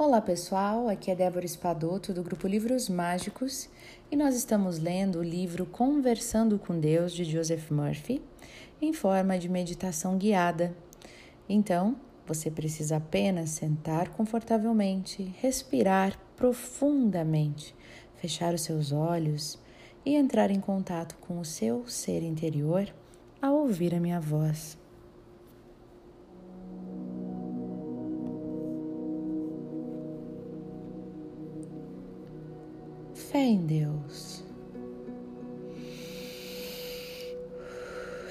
Olá pessoal, aqui é Débora Espadoto do grupo Livros Mágicos e nós estamos lendo o livro Conversando com Deus de Joseph Murphy em forma de meditação guiada. Então, você precisa apenas sentar confortavelmente, respirar profundamente, fechar os seus olhos e entrar em contato com o seu ser interior ao ouvir a minha voz. Fé em Deus.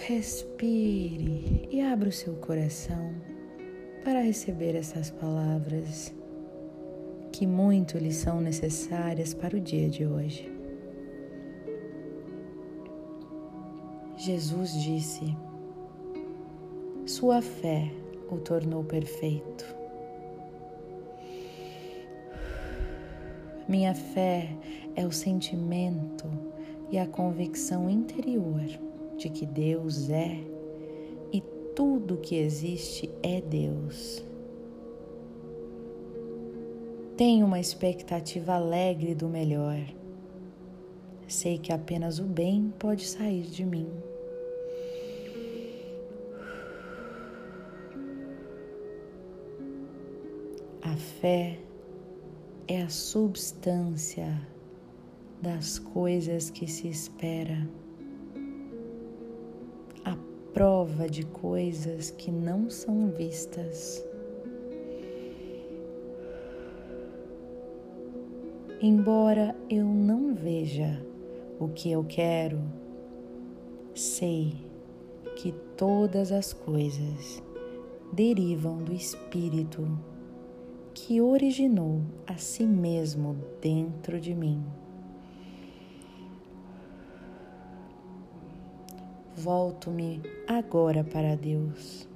Respire e abra o seu coração para receber essas palavras que muito lhe são necessárias para o dia de hoje. Jesus disse: Sua fé o tornou perfeito. Minha fé é o sentimento e a convicção interior de que Deus é e tudo que existe é Deus. Tenho uma expectativa alegre do melhor. Sei que apenas o bem pode sair de mim. A fé é a substância das coisas que se espera, a prova de coisas que não são vistas. Embora eu não veja o que eu quero, sei que todas as coisas derivam do Espírito que originou a si mesmo dentro de mim. Volto-me agora para Deus.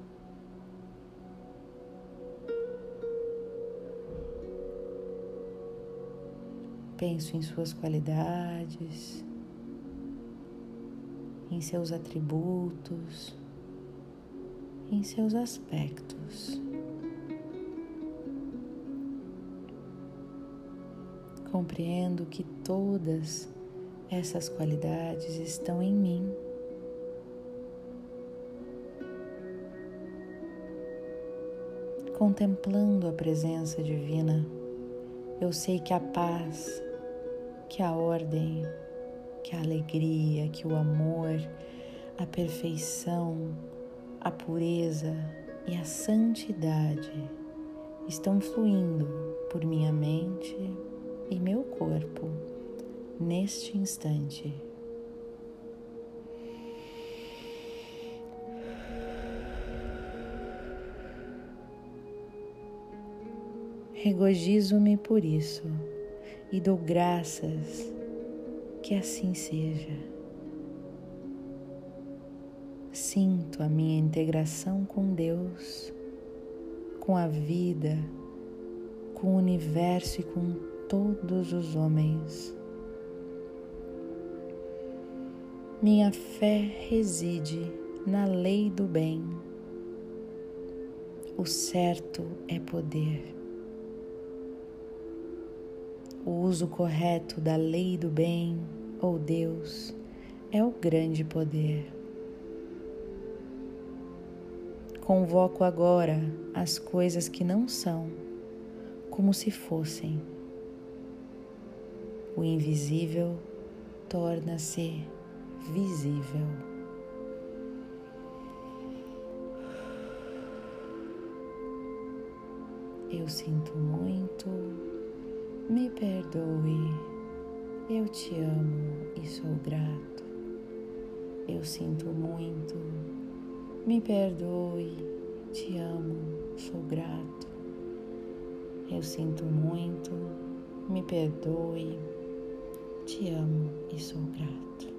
Penso em suas qualidades, em seus atributos, em seus aspectos. Compreendo que todas essas qualidades estão em mim. Contemplando a presença divina, eu sei que a paz, que a ordem, que a alegria, que o amor, a perfeição, a pureza e a santidade estão fluindo por minha mente e meu corpo neste instante. Regozijo-me por isso e dou graças que assim seja. Sinto a minha integração com Deus, com a vida, com o universo e com todos os homens. Minha fé reside na lei do bem. O certo é poder. O uso correto da lei do bem ou Deus é o grande poder. Convoco agora as coisas que não são, como se fossem o invisível torna-se visível. Eu sinto muito, me perdoe, eu te amo e sou grato. Eu sinto muito, me perdoe, te amo, sou grato. Eu sinto muito, me perdoe, te amo e sou grato.